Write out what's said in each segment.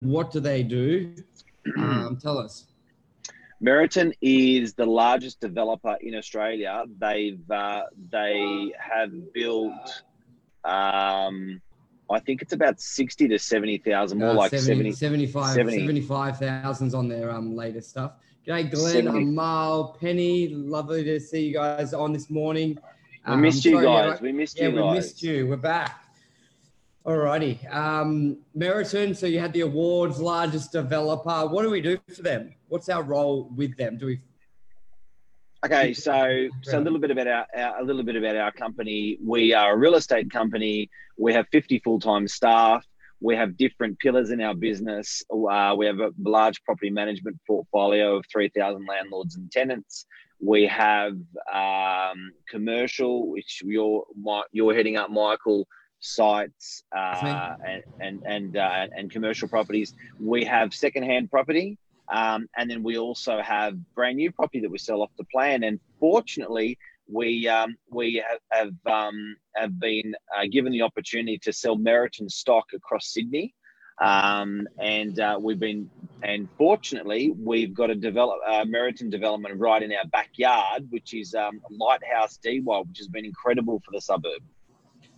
What do they do? Um, tell us. Meriton is the largest developer in Australia. They've uh, they have built, um, I think it's about sixty to seventy thousand, more Uh, like 70, 70, 75, 70. 75,000's on their um, latest stuff. G'day, Glenn, 70. Amal, Penny. Lovely to see you guys on this morning. We Um, missed you sorry, guys. We missed Yeah, you guys. Yeah, we missed you. We're back. Alrighty. Um, Meriton, so you had the awards, largest developer. What do we do for them? What's our role with them? Do we Okay, so so a little bit about our, our a little bit about our company. We are a real estate company. We have 50 full-time staff. We have different pillars in our business. Uh, we have a large property management portfolio of 3,000 landlords and tenants. We have um, commercial, which you're you're heading up, Michael. Sites uh, and and and, uh, and commercial properties. We have secondhand property. Um, and then we also have brand new property that we sell off the plan. And fortunately, we um, we have have, um, have been uh, given the opportunity to sell Meriton stock across Sydney. Um, and uh, we've been, and fortunately, we've got a develop uh, Meriton development right in our backyard, which is um, Lighthouse DY, which has been incredible for the suburb.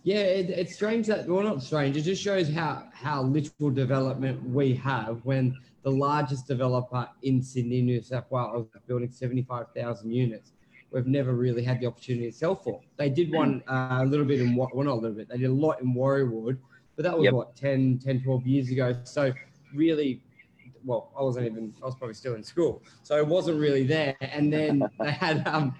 Yeah, it, it's strange that well, not strange. It just shows how how little development we have when the largest developer in Sydney, New South Wales, is building seventy five thousand units. We've never really had the opportunity to sell for. They did one uh, a little bit in well, not a little bit. They did a lot in Warriewood, but that was Yep. what 10, 10, 12 years ago. So really, well, I wasn't even. I was probably still in school, so it wasn't really there. And then they had um,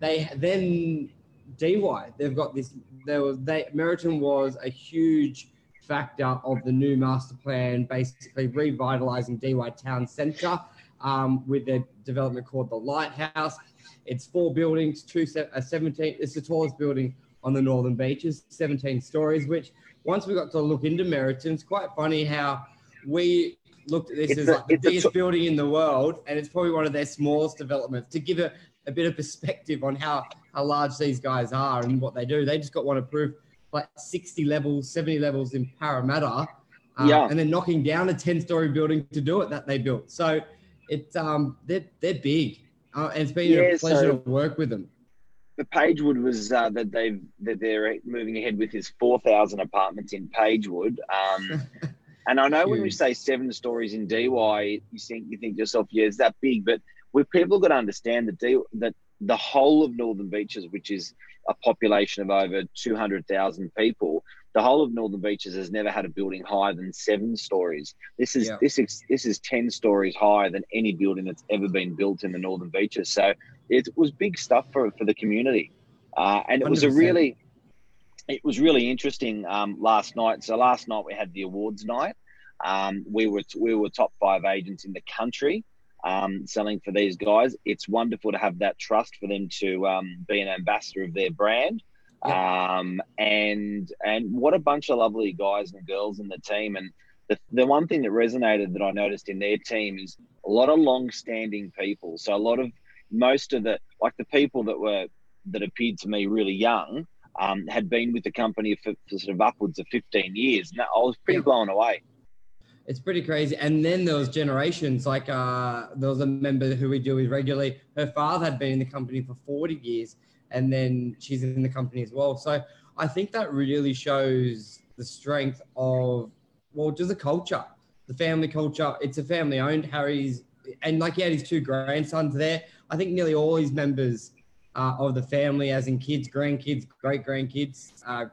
they then DY. They've got this. There was they Meriton was a huge factor of the new master plan, basically revitalizing DY Town Centre um, with their development called the Lighthouse. It's four buildings, two a 17. It's the tallest building on the northern beaches, 17 stories. Which once we got to look into Meriton, it's quite funny how we looked at this It's as a- like the biggest t- building in the world, and it's probably one of their smallest developments. To give a, a bit of perspective on how how large these guys are and what they do, they just got one approved like 60 levels, 70 levels in Parramatta, uh, Yeah. and then knocking down a 10 story building to do it that they built. So it's um they're they're big, uh, and it's been Yeah, a pleasure so- to work with them. the Pagewood was uh, that they've that they're moving ahead with is four thousand apartments in Pagewood. Um, and I know when we say seven stories in DY, you think you think to yourself, yeah, it's that big. But we people got to understand that D, that the whole of Northern Beaches, which is a population of over two hundred thousand people, the whole of Northern Beaches has never had a building higher than seven stories. This is Yeah. this is this is ten stories higher than any building that's ever been built in the Northern Beaches. So it was big stuff for for the community, uh, and it was a really it was really interesting um, last night. So last night we had the awards night. Um, we were we were top five agents in the country um, selling for these guys. It's wonderful to have that trust for them to um, be an ambassador of their brand. Um, and and what a bunch of lovely guys and girls in the team. And the, the one thing that resonated that I noticed in their team is a lot of long-standing people. So a lot of most of the like the people that were that appeared to me really young um, had been with the company for, for sort of upwards of 15 years. And I was pretty Yeah. blown away. It's pretty crazy. And then there was generations. Like uh, there was a member who we deal with regularly. Her father had been in the company for 40 years, and then she's in the company as well. So I think that really shows the strength of well, just the culture, the family culture. It's a family owned. Harry's and like he had his two grandsons there. I think nearly all his members uh, of the family, as in kids, grandkids, great grandkids, uh,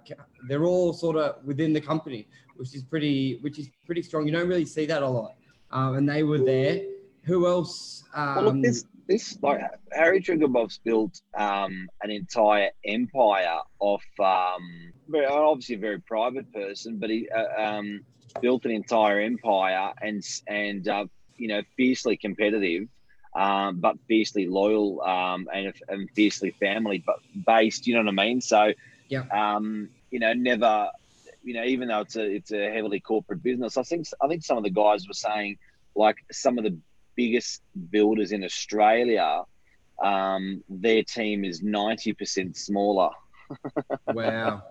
they're all sort of within the company, which is pretty, which is pretty strong. You don't really see that a lot, um, and they were there. Who else? Um, Well, look, this this like Harry Triguboff's built um, an entire empire of um, very, obviously a very private person, but he uh, um, built an entire empire and and uh, you know fiercely competitive. Um, but fiercely loyal um, and, and fiercely family, but based. You know what I mean? So, Yeah. um, you know, never, you know, even though it's a it's a heavily corporate business, I think I think some of the guys were saying like some of the biggest builders in Australia, um, their team is ninety percent smaller, wow,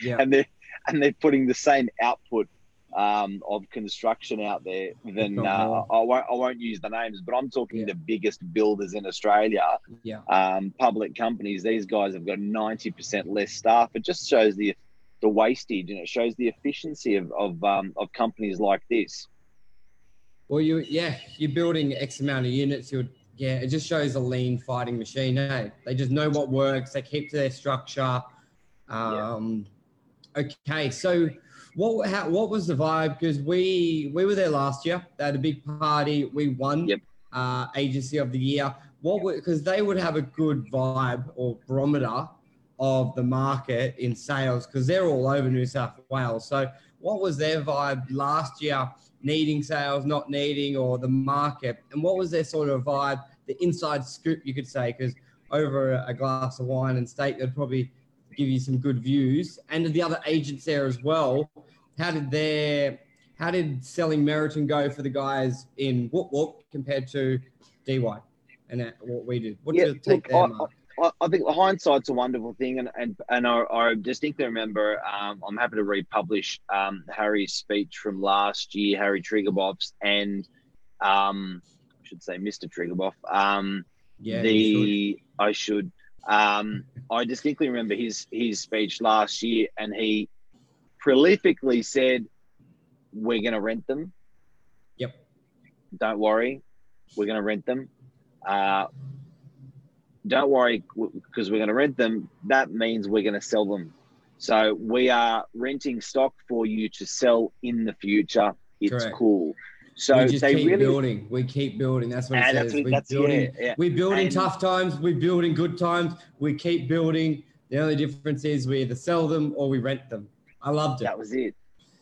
yeah, and they're and they're putting the same output um, of construction out there than uh, I, won't, I won't use the names, but I'm talking Yeah. the biggest builders in Australia, Yeah. um, public companies. These guys have got 90% less staff. It just shows the the wastage and it shows the efficiency of of, um, of companies like this. Well, you yeah, you're building X amount of units. You're yeah, it just shows a lean fighting machine. Hey, they just know what works. They keep to their structure. Um, Okay, so what how, what was the vibe? Because we we were there last year. They had a big party. We won Yep. uh, agency of the year. What because they would have a good vibe or barometer of the market in sales because they're all over New South Wales. So what was their vibe last year? Needing sales, not needing, or the market, and what was their sort of vibe? The inside scoop, you could say, because over a, glass of wine and steak, they'd probably give you some good views. And the other agents there as well. How did their how did selling Meriton go for the guys in Whoop Whoop compared to DY and that, what we did? What Yeah, did it take look, there, Mark? I, I think hindsight's a wonderful thing, and and, and I, I distinctly remember. Um, I'm happy to republish um, Harry's speech from last year, Harry Triguboff's, and um, I should say Mr. Triggerboff. Um, Yeah, the I should. Um, I distinctly remember his his speech last year, and he prolifically said, "We're going to rent them. Yep. Don't worry, we're going to rent them. Uh, don't worry, because we're going to rent them. That means we're going to sell them. So we are renting stock for you to sell in the future. It's Correct. cool. So we just they keep really building. We keep building. That's what it ah, and says. that's, what- we that's building. yeah, yeah. We build in And- tough times. We're building good times. We keep building. The only difference is we either sell them or we rent them. I loved it. That was it.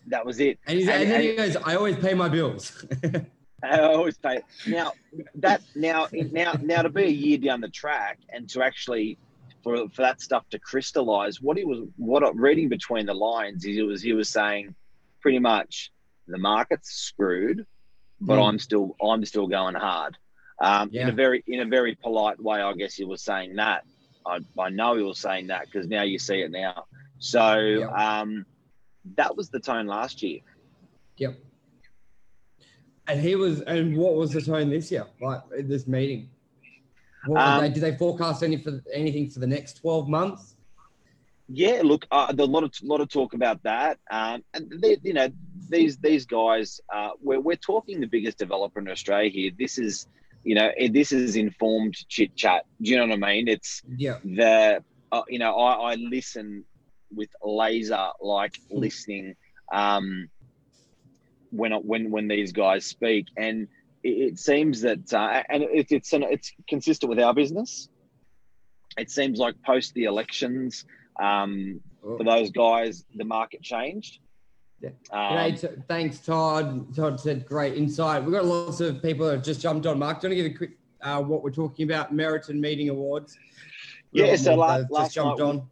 That was it. And, and- and, then he goes, "I always pay my bills." I always say Now that now now now to be a year down the track and to actually for for that stuff to crystallize, what he was what I- reading between the lines, is he was he was saying pretty much the market's screwed, but Hmm. I'm still I'm still going hard. Um, In a very in a very polite way, I guess he was saying that. I, I know he was saying that because now you see it now. So Yeah. um, that was the tone last year. Yep. And he was, and what was the tone this year, like in this meeting? What Um, did, they, did they forecast any for anything for the next twelve months? Yeah, look, uh, there's a lot of lot of talk about that, um, and they, you know these these guys. Uh, we're we're talking the biggest developer in Australia here. This is, you know, eh, this is informed chit chat. Do you know what I mean? It's Yeah, the, uh, you know, I, I listen with laser like listening um, when when when these guys speak, and it, it seems that, uh, and it, it's an, it's consistent with our business. It seems like post the elections. Um, for those guys, the market changed. Yeah. Um, t- thanks, Todd. Todd said great insight. We've got lots of people that have just jumped on. Mark, do you want to give a quick uh, what we're talking about? Meriton Meeting Awards. Yeah, so more la- that have last just jumped night on.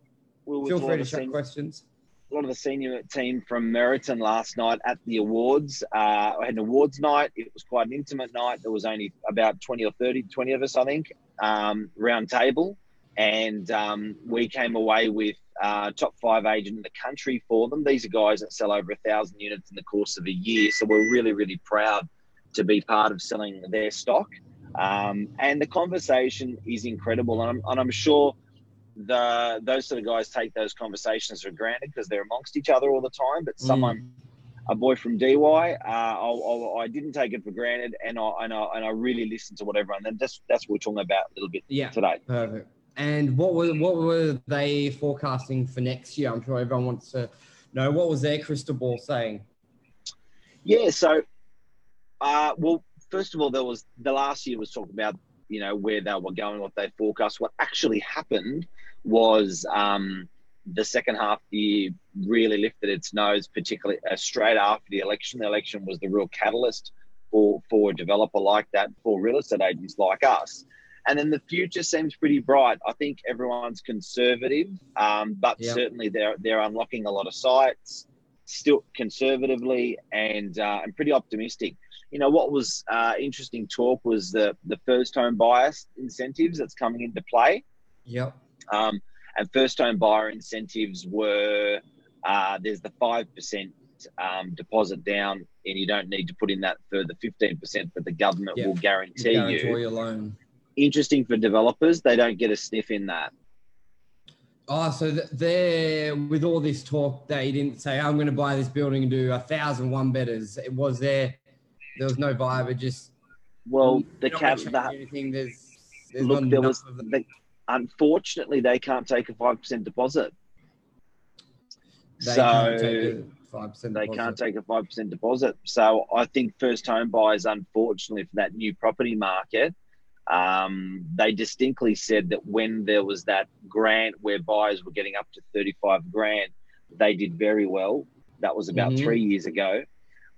we were Feel free to of questions. A lot of the senior team from Meriton last night at the awards. Uh, I had an awards night. It was quite an intimate night. There was only about 20 or 30, 20 of us, I think, um, round table. And um, we came away with uh, top five agent in the country for them. These are guys that sell over a thousand units in the course of a year. So we're really, really proud to be part of selling their stock. Um, and the conversation is incredible. And I'm, and I'm sure the those sort of guys take those conversations for granted because they're amongst each other all the time. But someone, Mm. a boy from DY, uh, I, I, I didn't take it for granted, and I and I, and I really listened to what everyone. And that's that's what we're talking about a little bit Yeah, today. perfect. And what were what were they forecasting for next year? I'm sure everyone wants to know what was their crystal ball saying. Yeah. So, uh, well, first of all, there was the last year was talking about you know where they were going, what they forecast. What actually happened was um, the second half of the year really lifted its nose, particularly uh, straight after the election. The election was the real catalyst for for a developer like that, for real estate agents like us. And then the future seems pretty bright. I think everyone's conservative, um, but Yeah. certainly they're they're unlocking a lot of sites still conservatively and uh, and pretty optimistic. You know what was uh, interesting talk was the the first home bias incentives that's coming into play. Yep. Um, and first home buyer incentives were uh, there's the five percent um, deposit down, and you don't need to put in that further fifteen percent, but the government Yeah. will guarantee you. your loan. Interesting for developers; they don't get a sniff in that. Oh, so there, with all this talk, they didn't say, I'm going to buy this building and do a thousand one betters. It was there. There was no vibe. It just, Well, the cap, the, anything. There's, there's look, there was. The, unfortunately, they can't take a five percent deposit. They so a 5% they can't take a five percent deposit. So I think first home buyers, unfortunately, for that new property market, um, they distinctly said that when there was that grant where buyers were getting up to thirty-five grand, they did very well. That was about Mhm. three years ago.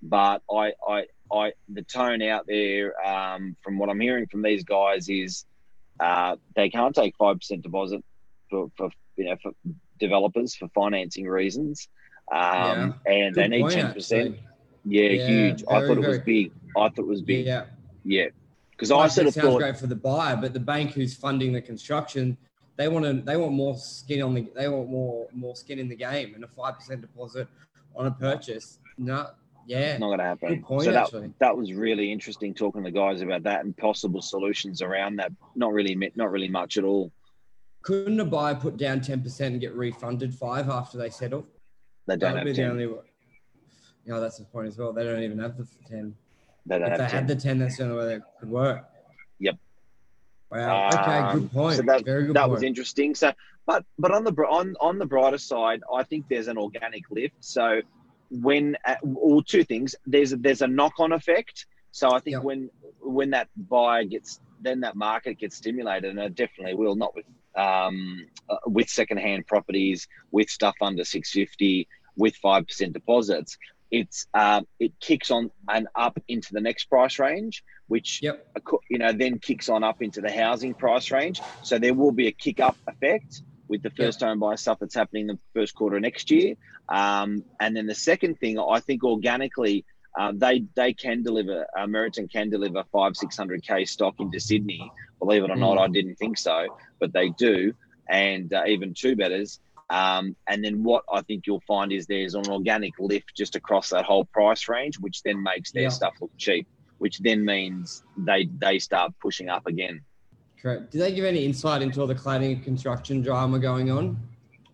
But I, I, I, the tone out there, um, from what I'm hearing from these guys, is uh, they can't take five percent deposit for, for you know for developers for financing reasons, um, and they need ten percent. Yeah, Yeah, huge. I thought it was big. I thought it was big. Yeah. Yeah, because I sort of sounds thought great for the buyer, but the bank who's funding the construction, they want to, they want more skin on the, they want more, more skin in the game, and a five percent deposit on a purchase. No, yeah, not going to happen. good point so that actually. that was really interesting talking to the guys about that and possible solutions around that. Not really, not really much at all. Couldn't a buyer put down ten percent and get refunded five after they settle? They don't would have be the 10. only. You know, that's the point as well. They don't even have the ten. They don't If they have had the ten, that's the only way that could work. Yep. Wow. Okay. Um, Good point. so that- Very good that point. was interesting. So, but but on the on on the brighter side, I think there's an organic lift. So when uh, or two things, there's a, there's a knock on effect. So I think Yep. when when that buyer gets then that market gets stimulated, and it definitely will. Not with um uh, with secondhand properties, with stuff under six fifty, with five percent deposits. It's um, it kicks on and up into the next price range, which Yep. you know, then kicks on up into the housing price range. So there will be a kick up effect with the first home buyer stuff that's happening in the first quarter of next year. Um, and then the second thing, I think organically, uh, they they can deliver. Uh, Meriton can deliver five six hundred k stock into Sydney. Believe it or not, Mm. I didn't think so, but they do, and uh, even two betters. Um, and then what I think you'll find is there's an organic lift just across that whole price range, which then makes their Yeah. stuff look cheap, which then means they they start pushing up again. Correct. Did they give any insight into all the cladding and construction drama going on?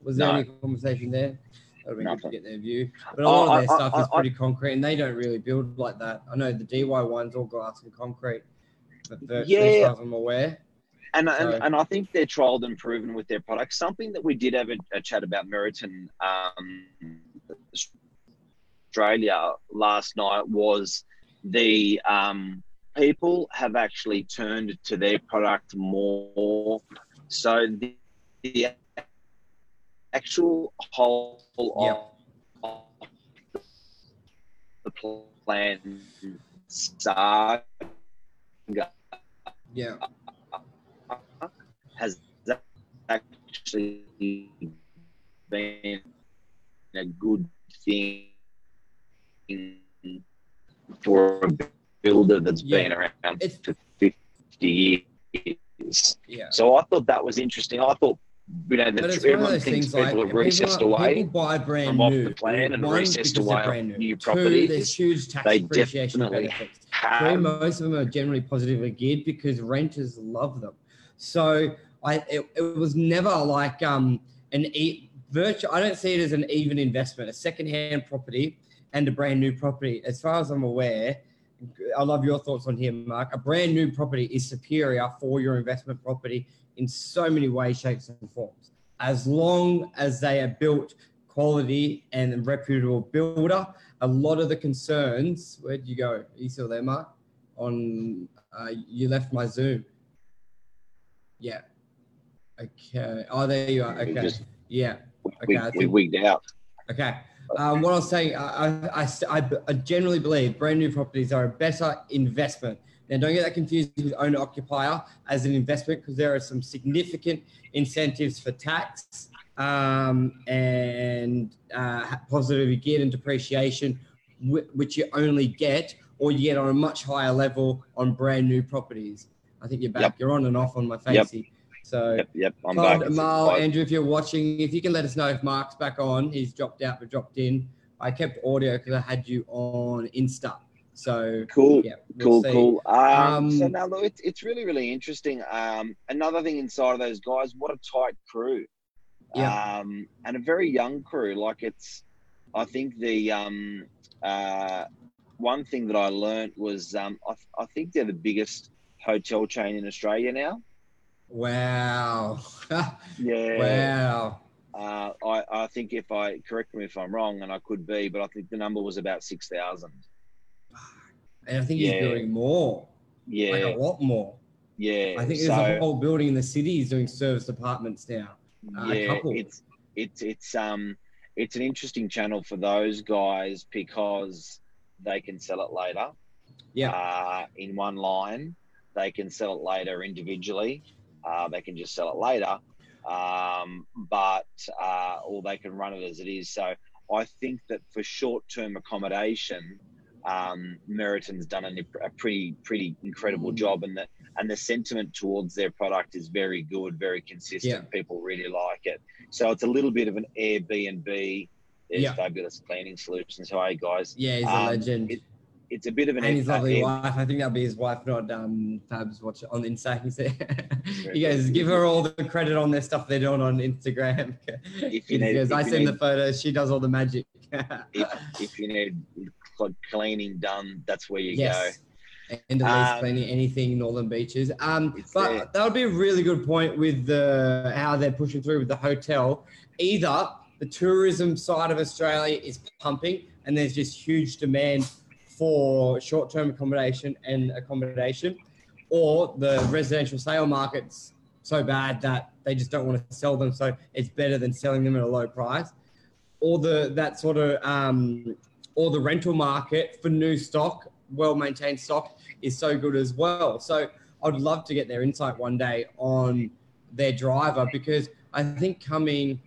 Was there No. any conversation there? That would be good to get their view. But a Oh, lot of their I- stuff is I- pretty concrete, and they don't really build like that. I know the DY one's all glass and concrete, but virtually, as Yeah. far as I'm aware. And, So- and and I think they're trialed and proven with their products. Something that we did have a, a chat about Meriton um, Australia last night was the um, people have actually turned to their product more. So the, the actual whole Yep. of the plan saga Yeah. has actually been a good thing for a builder that's been around It's- for 50 years. Yeah. So I thought that was interesting. I thought, you know, that it's one of everyone thinks things like people have people, recessed are- away. people buy brand from off new. the plan and One, recessed away brand new Two, properties. there's huge tax They appreciation definitely benefits. Three, most of them are generally positively geared because renters love them. So I, it, it was never like um an e- virtual. I don't see it as an even investment. A second-hand property and a brand new property, as far as I'm aware. I love your thoughts on here, Mark. A brand new property is superior for your investment property in so many ways, shapes, and forms. As long as they are built quality and a reputable builder, a lot of the concerns. Where'd you go? Are you still there, Mark? On uh, you left my Zoom. Yeah. Okay. Oh, there you are. Okay. just- Yeah. Okay, we think- wigged out. Okay. Um, what I was saying, I, I, I, I, generally believe brand new properties are a better investment. Now, don't get that confused with owner occupier as an investment because there are some significant incentives for tax um, and uh, positively geared and depreciation, which you only get or you get on a much higher level on brand new properties. I think you're back. Yep. You're on and off on my Yep. So. Yep, yep. I'm Todd, back. Mal, Andrew, if you're watching, if you can let us know if Mark's back on, he's dropped out but dropped in. I kept audio because I had you on Insta. So cool, yeah, cool, we'll see. cool. Um, Um, so now look, it's, it's really, really interesting. Um, another thing inside of those guys, what a tight crew. Yeah. Um, and a very young crew. Like it's, I think the um, uh, one thing that I learned was um, I, I think they're the biggest hotel chain in Australia now. Wow. Yeah. wow. Uh, I, I think if I correct me if I'm wrong, and I could be, but I think the number was about six thousand. And I think Yeah. he's doing more, Yeah, like a lot more. yeah. I think so, there's a whole building in the city is doing service apartments now. uh, yeah, it's it's it's um it's an interesting channel for those guys because they can sell it later. Yeah. Uh, in one line, they can sell it later individually. Uh, they can just sell it later, um, but uh, or they can run it as it is. So I think that for short-term accommodation, um, Meriton's done a, a pretty pretty incredible Mm. job, and the and the sentiment towards their product is very good, very consistent. Yeah. People really like it. So it's a little bit of an Airbnb. There's Yeah. fabulous cleaning solutions. So hey guys, Yeah, he's a Um, legend. it- it's a bit of an and his lovely wife. I think that'll be his wife, not um, Fab's watch on Insta. He said, Very "You guys give her all the credit on their stuff they're doing on Instagram." If you need- goes, if I send need- the photos. She does all the magic. if, if you need cl- cleaning done, that's where you go. yes. And at least Um, cleaning anything Northern Beaches. Um, but there. that would be a really good point with the how they're pushing through with the hotel. Either the tourism side of Australia is pumping, and there's just huge demand for short-term accommodation and accommodation, or the residential sale market's so bad that they just don't want to sell them, so it's better than selling them at a low price, or the that sort of um, or the rental market for new stock, well-maintained stock, is so good as well. So I'd love to get their insight one day on their driver because I think coming,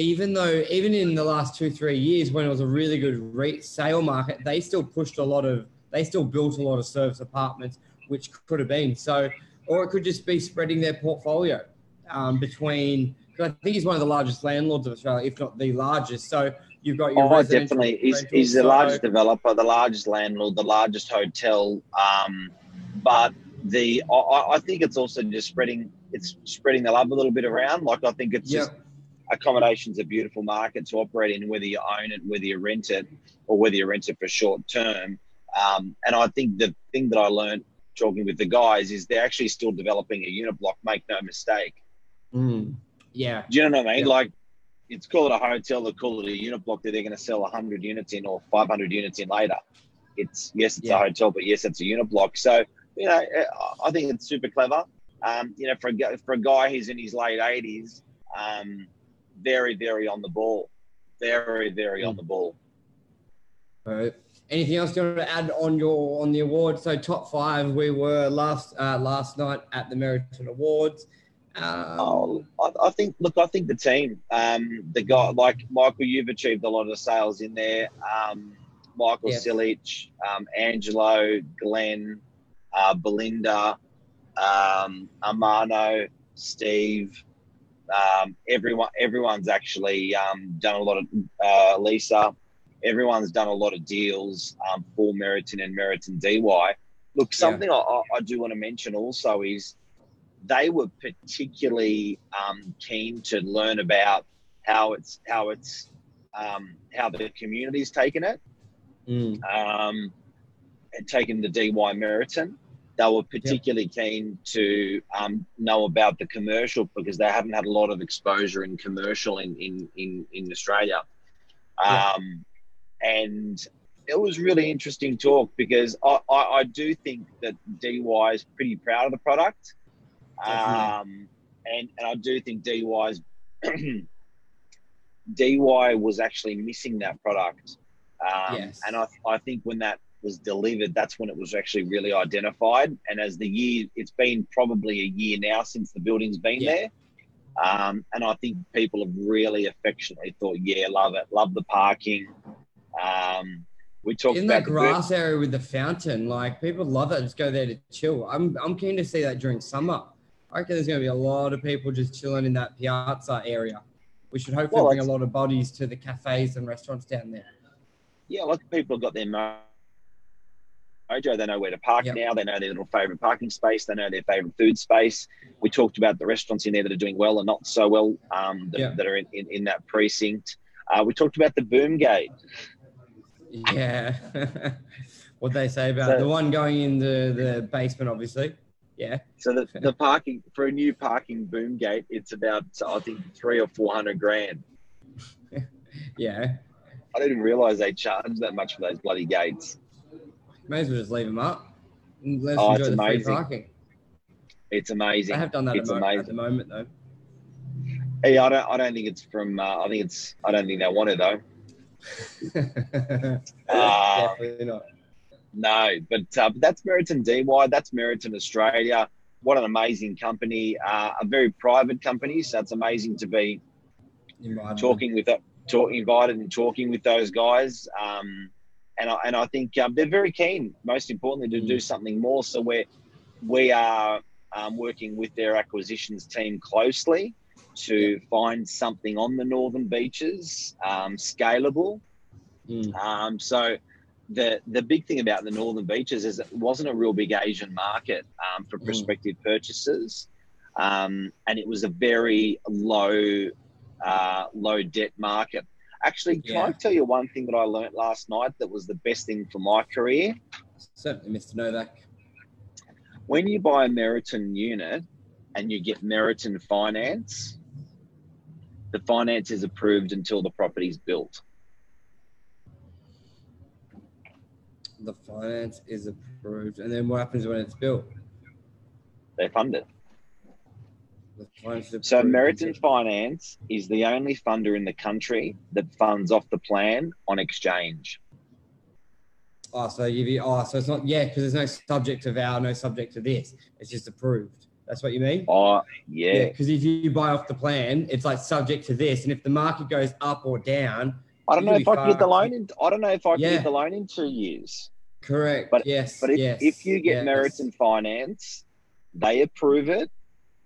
even though even in the last two three years when it was a really good resale market, they still pushed a lot of they still built a lot of service apartments, which could have been so, or it could just be spreading their portfolio um, between. 'cause I think he's one of the largest landlords of Australia, if not the largest. So you've got your Oh, definitely. He's, he's the so- largest developer, the largest landlord, the largest hotel. Um, but the I- I, I think it's also just spreading it's spreading the love a little bit around. Like I think it's Yep. just accommodation's a beautiful market to operate in, whether you own it, whether you rent it, or whether you rent it for short term. Um, and I think the thing that I learned talking with the guys is they're actually still developing a unit block. Make no mistake. Mm. Yeah. Do you know what I mean? Yeah. Like, it's call it a hotel, they call it a unit block that they're going to sell 100 units in or 500 units in later. It's yes, it's Yeah. a hotel, but yes, it's a unit block. So you know, eh, I think it's super clever. Um, you know, for a for a guy who's in his late 80s, um, very very on the ball, very very on the ball. Right. Anything else you want to add on your on the award? So top five, we were last uh, last night at the Meriton Awards. Um, Oh, I, I think. Look, I think the team, um, the guy like Michael, you've achieved a lot of sales in there. Um, Michael Yes. Silich, um, Angelo, Glenn, uh, Belinda, um, Amano, Steve. Um, everyone, everyone's actually um, done a lot of uh, Lisa. Everyone's done a lot of deals um, for Meriton and Meriton DY. Look, something I, I, I do want to mention also is they were particularly um, keen to learn about how it's how it's um, how the community's taken it mm, um, and taken the DY Meriton. They were particularly keen to um, know about the commercial because they haven't had a lot of exposure in commercial in in in, in Australia. Um, and it was really interesting talk because I, I, I do think that DY is pretty proud of the product. Um, and, and I do think DY's DY was actually missing that product. Um, Yes. And I, I think when that was delivered, that's when it was actually really identified. And as the year, it's been probably a year now since the building's been Yeah. there. Um, and I think people have really affectionately thought, yeah, love it, love the parking. Um, we talked in the grass area with the fountain, like people love that. Just go there to chill. I'm I'm keen to see that during summer. I reckon there's going to be a lot of people just chilling in that piazza area. we should hopefully Well, bring a lot of bodies to the cafes and restaurants down there. Yeah, a lot of people have got their mojo. They know where to park Yep. now. They know their little favorite parking space. They know their favorite food space. We talked about the restaurants in there that are doing well and not so well um, that, Yeah. that are in, in, in that precinct. Uh, we talked about the boom gate. Yeah. what they say about So- the one going in the, the basement, obviously. Yeah. So the, the parking for a new parking boom gate, it's about I think three or four hundred grand. Yeah. I didn't realize they charge that much for those bloody gates. May as well just leave them up. Let's Oh, enjoy it's the free amazing. parking. It's amazing. They have done that at, It's mo- at amazing. the moment, though. Hey, I don't. I don't think it's from. Uh, I think it's. I don't think they want it though. Ah. Definitely not. No, but, uh, but that's Meriton DY. That's Meriton Australia. What an amazing company. Uh, a very private company. So it's amazing to be Invited. talking with talk, invited and talking with those guys. Um, and I, and I think um, they're very keen. Most importantly, to do Mm. something more. So we we are um, working with their acquisitions team closely to find something on the northern beaches, um, scalable. Mm. Um, so the the big thing about the northern beaches is it wasn't a real big Asian market um, for Mm. prospective purchasers, um, and it was a very low uh, low debt market. Actually, can I tell you one thing that I learnt last night that was the best thing for my career? Certainly, Mr. Novak. When you buy a Meriton unit and you get Meriton finance, the finance is approved until the property's built. The finance is approved, and then what happens when it's built? They fund it. The finance is So. Meriton Finance is the only funder in the country that funds off the plan on exchange. Oh, so you oh, so it's not yeah, because there's no subject to vow, no subject to this. It's just approved. That's what you mean? Oh, yeah. Because if you buy off the plan, it's like subject to this, and if the market goes up or down, I don't know if I can get the loan in. I don't know if I can Yeah. get the loan in two years. correct. But- yes, But if, yes, if you get yes. Meriton Finance, they approve it,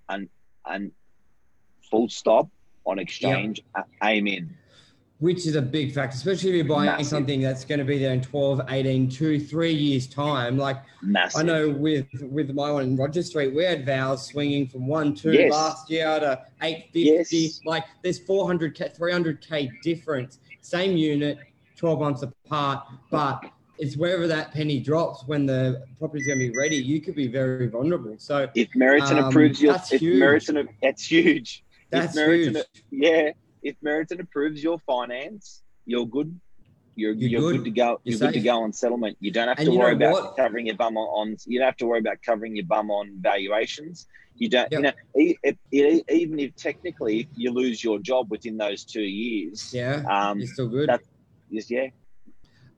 and and full stop on exchange. a- Amen. which is a big factor, especially if you're buying Massive. something that's going to be there in 12, 18, two, three years time. Like Massive. I know with with my one in Roger Street, we had vows swinging from one two Yes. last year to eight fifty. Yes. Like there's 400 k, 300 k difference. Same unit, 12 months apart, but it's wherever that penny drops when the property's going to be ready. You could be very vulnerable. So If Meriton Um, approves your, that's if huge. Meriton, that's huge. that's Meriton- huge. Yeah, if Meriton approves your finance, you're good. You're You're you're, good. good. to go. You're, You're good to go on settlement. You don't have And to worry about what? covering your bum on, on. You don't have to worry about covering your bum on valuations. You don't. You know, Yep. if, e- even if technically you lose your job within those two years, Yeah, um, you're still good. that- is yeah,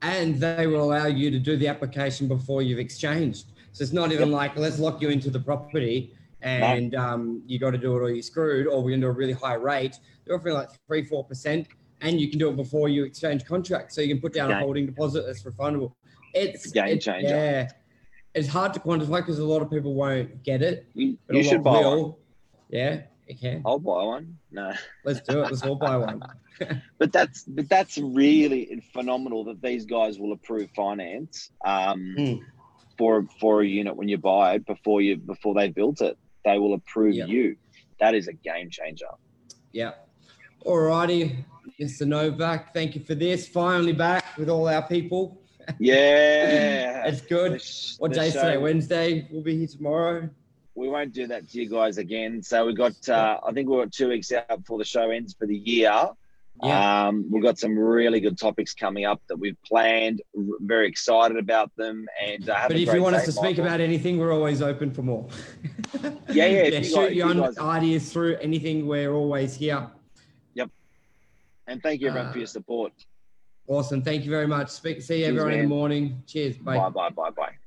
and they will allow you to do the application before you've exchanged. So it's not even like let's lock you into the property and um, you got to do it or you're screwed, or we're going to do a really high rate. They're offering like three, four percent, and you can do it before you exchange contracts. So you can put down a holding deposit that's refundable. It's It's a game it- changer. Yeah, it's hard to quantify because a lot of people won't get it, you, but you should buy one. Yeah, you can. I'll buy one. No. Let's do it. Let's all buy one. but that's but that's really phenomenal that these guys will approve finance um, Mm. for for a unit when you buy it before you before they built it. They will approve Yeah. you. That is a game changer. Yeah. Alrighty, Mr. Novak, thank you for this. Finally back with all our people. Yeah. It's good. Sh- What day's today? Wednesday. We'll be here tomorrow. We won't do that to you guys again. So we got. Uh, I think we're two weeks out before the show ends for the year. Yeah. Um, we've got some really good topics coming up that we've planned. Very excited about them. And uh, have but if you want us to speak Michael. about anything, we're always open for more. Yeah, yeah, you shoot guys- your you own guys- ideas through anything. We're always here. Yep. And thank you everyone uh, for your support. Awesome. Thank you very much. Speak. See Cheers, everyone in the morning. Cheers. Bye. Bye bye bye bye.